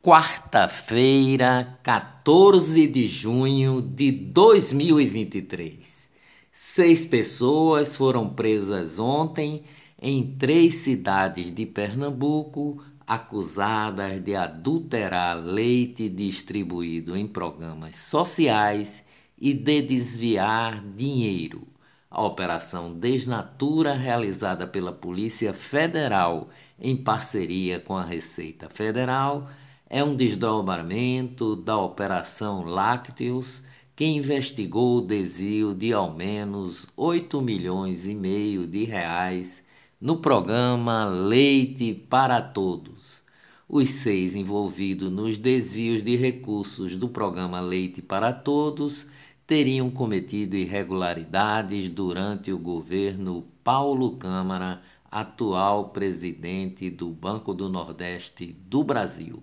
Quarta-feira, 14 de junho de 2023. Seis pessoas foram presas ontem em três cidades de Pernambuco, acusadas de adulterar leite distribuído em programas sociais e de desviar dinheiro. A operação Desnatura, realizada pela Polícia Federal em parceria com a Receita Federal, é um desdobramento da Operação Lácteos, que investigou o desvio de ao menos 8 milhões e meio de reais no programa Leite para Todos. Os seis envolvidos nos desvios de recursos do programa Leite para Todos teriam cometido irregularidades durante o governo Paulo Câmara, atual presidente do Banco do Nordeste do Brasil.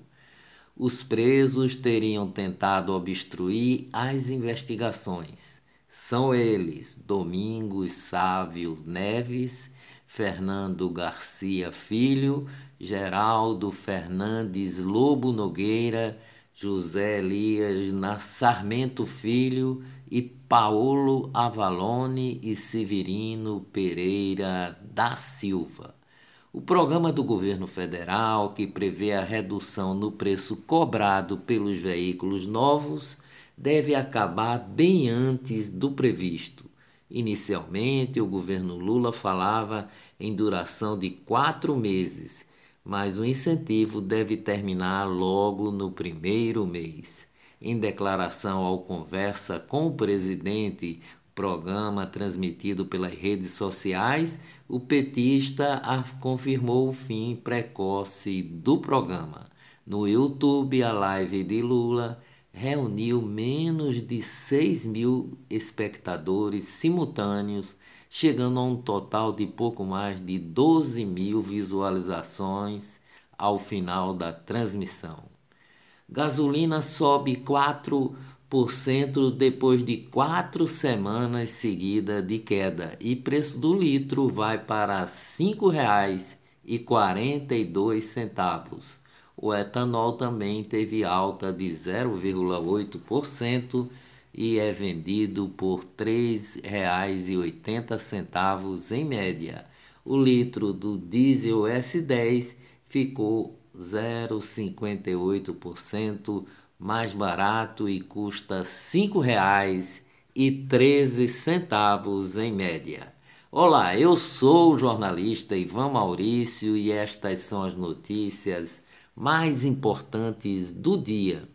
Os presos teriam tentado obstruir as investigações. São eles Domingos Sávio Neves, Fernando Garcia Filho, Geraldo Fernandes Lobo Nogueira, José Elias Sarmento Filho e Paulo Avalone e Severino Pereira da Silva. O programa do governo federal, que prevê a redução no preço cobrado pelos veículos novos, deve acabar bem antes do previsto. Inicialmente, o governo Lula falava em duração de quatro meses mas o incentivo deve terminar logo no primeiro mês. Em declaração ao Conversa com o presidente, programa transmitido pelas redes sociais, o petista confirmou o fim precoce do programa. No YouTube, a live de Lula reuniu menos de 6 mil espectadores simultâneos chegando a um total de pouco mais de 12 mil visualizações ao final da transmissão. Gasolina sobe 4% depois de quatro semanas seguidas de queda e preço do litro vai para R$ 5,42. O etanol também teve alta de 0,8% e é vendido por R$ 3,80 em média. O litro do diesel S10 ficou 0,58% mais barato e custa R$ 5,13 em média. Olá, eu sou o jornalista Ivan Maurício e estas são as notícias mais importantes do dia.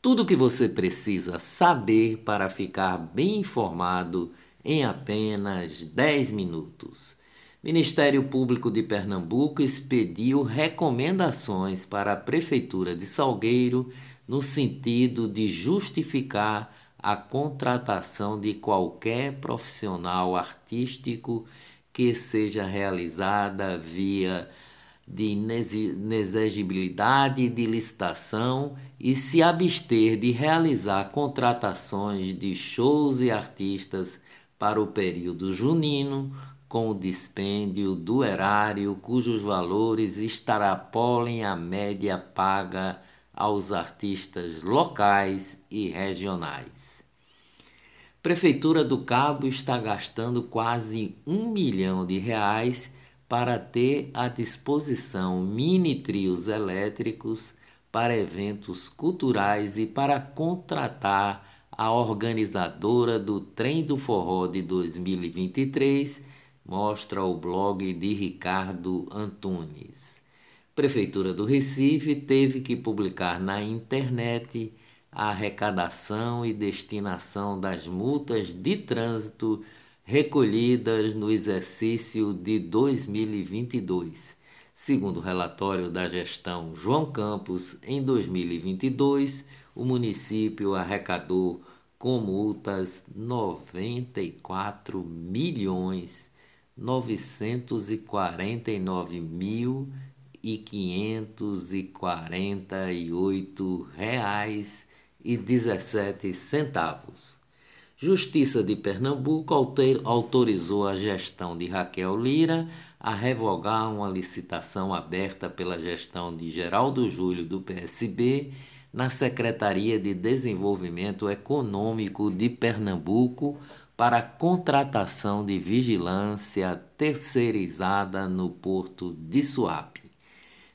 Tudo o que você precisa saber para ficar bem informado em apenas 10 minutos. Ministério Público de Pernambuco expediu recomendações para a Prefeitura de Salgueiro no sentido de justificar a contratação de qualquer profissional artístico que seja realizada via de inexigibilidade de licitação e se abster de realizar contratações de shows e artistas para o período junino com o dispêndio do erário cujos valores extrapolem a média paga aos artistas locais e regionais. Prefeitura do Cabo está gastando quase um milhão de reais para ter à disposição mini trios elétricos para eventos culturais e para contratar a organizadora do Trem do Forró de 2023, mostra o blog de Ricardo Antunes. Prefeitura do Recife teve que publicar na internet a arrecadação e destinação das multas de trânsito recolhidas no exercício de 2022. Segundo o relatório da gestão João Campos, em 2022, o município arrecadou com multas 94 milhões 949 mil e 548 reais e 17 centavos. Justiça de Pernambuco autorizou a gestão de Raquel Lira a revogar uma licitação aberta pela gestão de Geraldo Júlio do PSB na Secretaria de Desenvolvimento Econômico de Pernambuco para contratação de vigilância terceirizada no porto de Suape.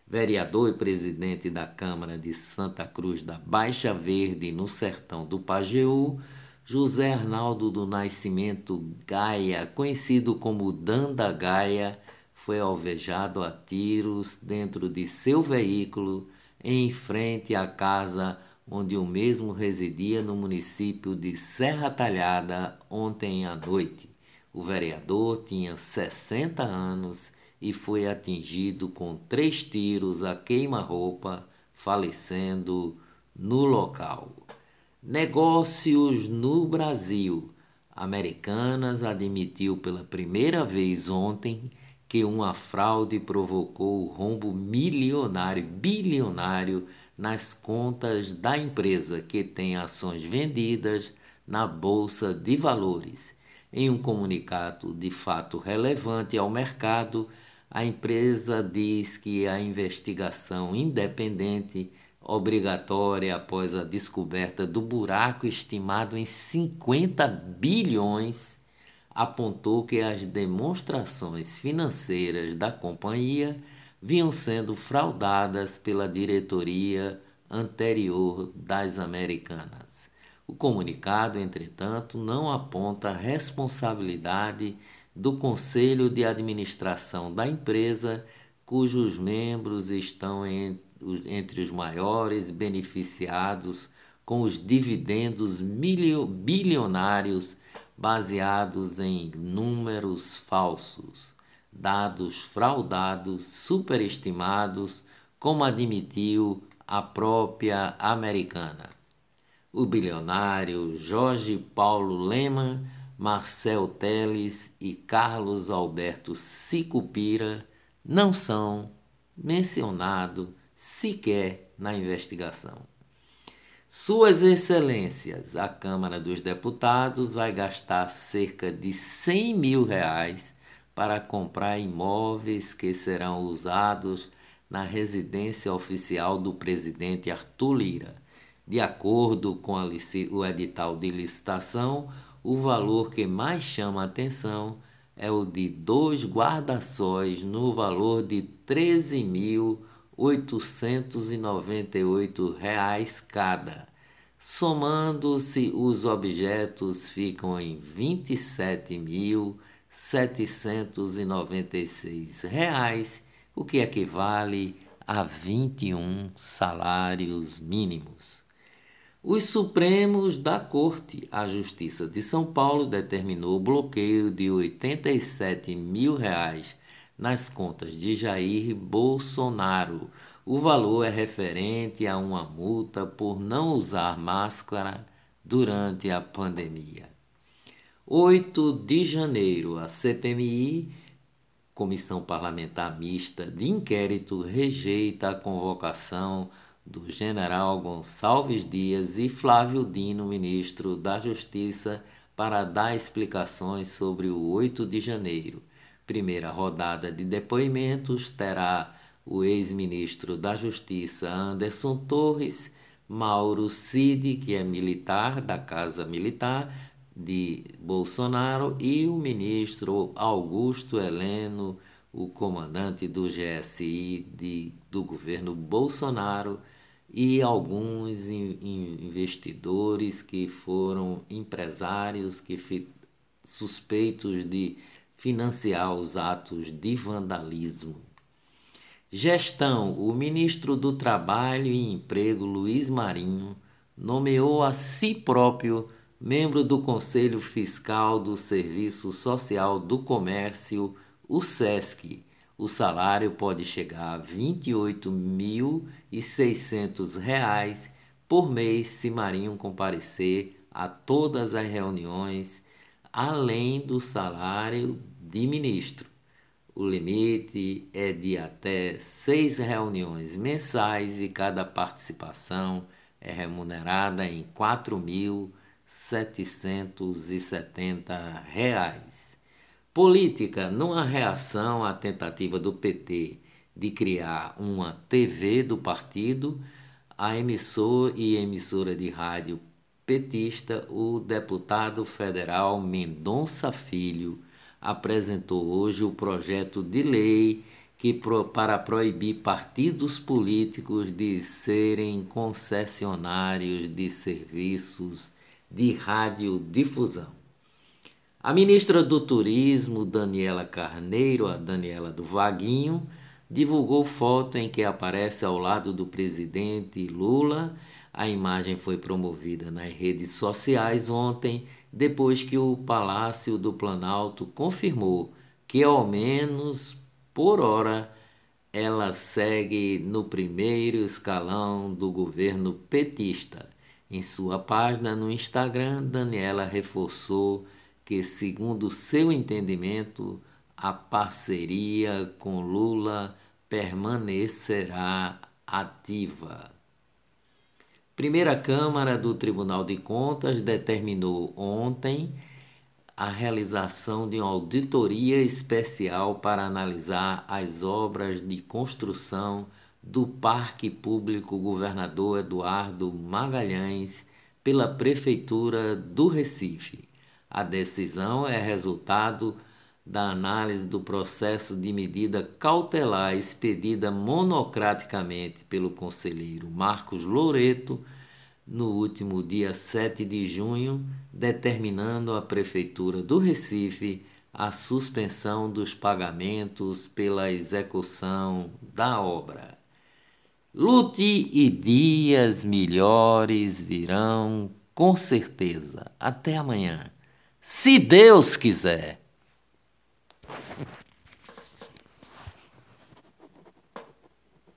Vereador e presidente da Câmara de Santa Cruz da Baixa Verde, no sertão do Pajeú, José Arnaldo do Nascimento Gaia, conhecido como Danda Gaia, foi alvejado a tiros dentro de seu veículo em frente à casa onde o mesmo residia no município de Serra Talhada ontem à noite. O vereador tinha 60 anos e foi atingido com três tiros a queima-roupa, falecendo no local. Negócios no Brasil. Americanas admitiu pela primeira vez ontem que uma fraude provocou o rombo milionário, bilionário nas contas da empresa que tem ações vendidas na Bolsa de Valores. Em um comunicado de fato relevante ao mercado, a empresa diz que a investigação independente obrigatória após a descoberta do buraco estimado em 50 bilhões apontou que as demonstrações financeiras da companhia vinham sendo fraudadas pela diretoria anterior das Americanas. O comunicado, entretanto, não aponta responsabilidade do conselho de administração da empresa, cujos membros estão entre os maiores beneficiados com os dividendos bilionários baseados em números falsos, dados fraudados, superestimados, como admitiu a própria americana. O bilionário Jorge Paulo Lehmann, Marcel Teles e Carlos Alberto Sicupira não são mencionados sequer na investigação. Suas Excelências, a Câmara dos Deputados vai gastar cerca de 100 mil reais para comprar imóveis que serão usados na residência oficial do presidente Arthur Lira. De acordo com o edital de licitação, o valor que mais chama a atenção é o de dois guarda-sóis no valor de R$ 13.898 cada. Somando-se os objetos ficam em R$ 27.796, o que equivale a 21 salários mínimos. Os Supremos da Corte, a Justiça de São Paulo determinou o bloqueio de 87 mil reais nas contas de Jair Bolsonaro. O valor é referente a uma multa por não usar máscara durante a pandemia. 8 de janeiro, a CPMI, Comissão Parlamentar Mista de Inquérito, rejeita a convocação do general Gonçalves Dias e Flávio Dino, ministro da Justiça, para dar explicações sobre o 8 de janeiro. Primeira rodada de depoimentos terá o ex-ministro da Justiça Anderson Torres, Mauro Cid, que é militar da Casa Militar de Bolsonaro, e o ministro Augusto Heleno, o comandante do GSI de, do governo Bolsonaro, e alguns investidores que foram empresários que suspeitos de financiar os atos de vandalismo. Gestão: o ministro do Trabalho e Emprego, Luiz Marinho, nomeou a si próprio membro do Conselho Fiscal do Serviço Social do Comércio, o SESC. O salário pode chegar a R$ 28.600 por mês se Marinho comparecer a todas as reuniões além do salário de ministro. O limite é de até seis reuniões mensais e cada participação é remunerada em R$ 4.770. Política, numa reação à tentativa do PT de criar uma TV do partido, a emissor e emissora de rádio petista, o deputado federal Mendonça Filho, apresentou hoje o projeto de lei que para proibir partidos políticos de serem concessionários de serviços de radiodifusão. A ministra do Turismo, Daniela Carneiro, a Daniela do Vaguinho, divulgou foto em que aparece ao lado do presidente Lula. A imagem foi promovida nas redes sociais ontem, depois que o Palácio do Planalto confirmou que, ao menos por hora, ela segue no primeiro escalão do governo petista. Em sua página no Instagram, Daniela reforçou que, segundo seu entendimento, a parceria com Lula permanecerá ativa. Primeira Câmara do Tribunal de Contas determinou ontem a realização de uma auditoria especial para analisar as obras de construção do Parque Público Governador Eduardo Magalhães pela Prefeitura do Recife. A decisão é resultado da análise do processo de medida cautelar expedida monocraticamente pelo conselheiro Marcos Loreto no último dia 7 de junho, determinando à Prefeitura do Recife a suspensão dos pagamentos pela execução da obra. Lute e dias melhores virão, com certeza. Até amanhã se Deus quiser.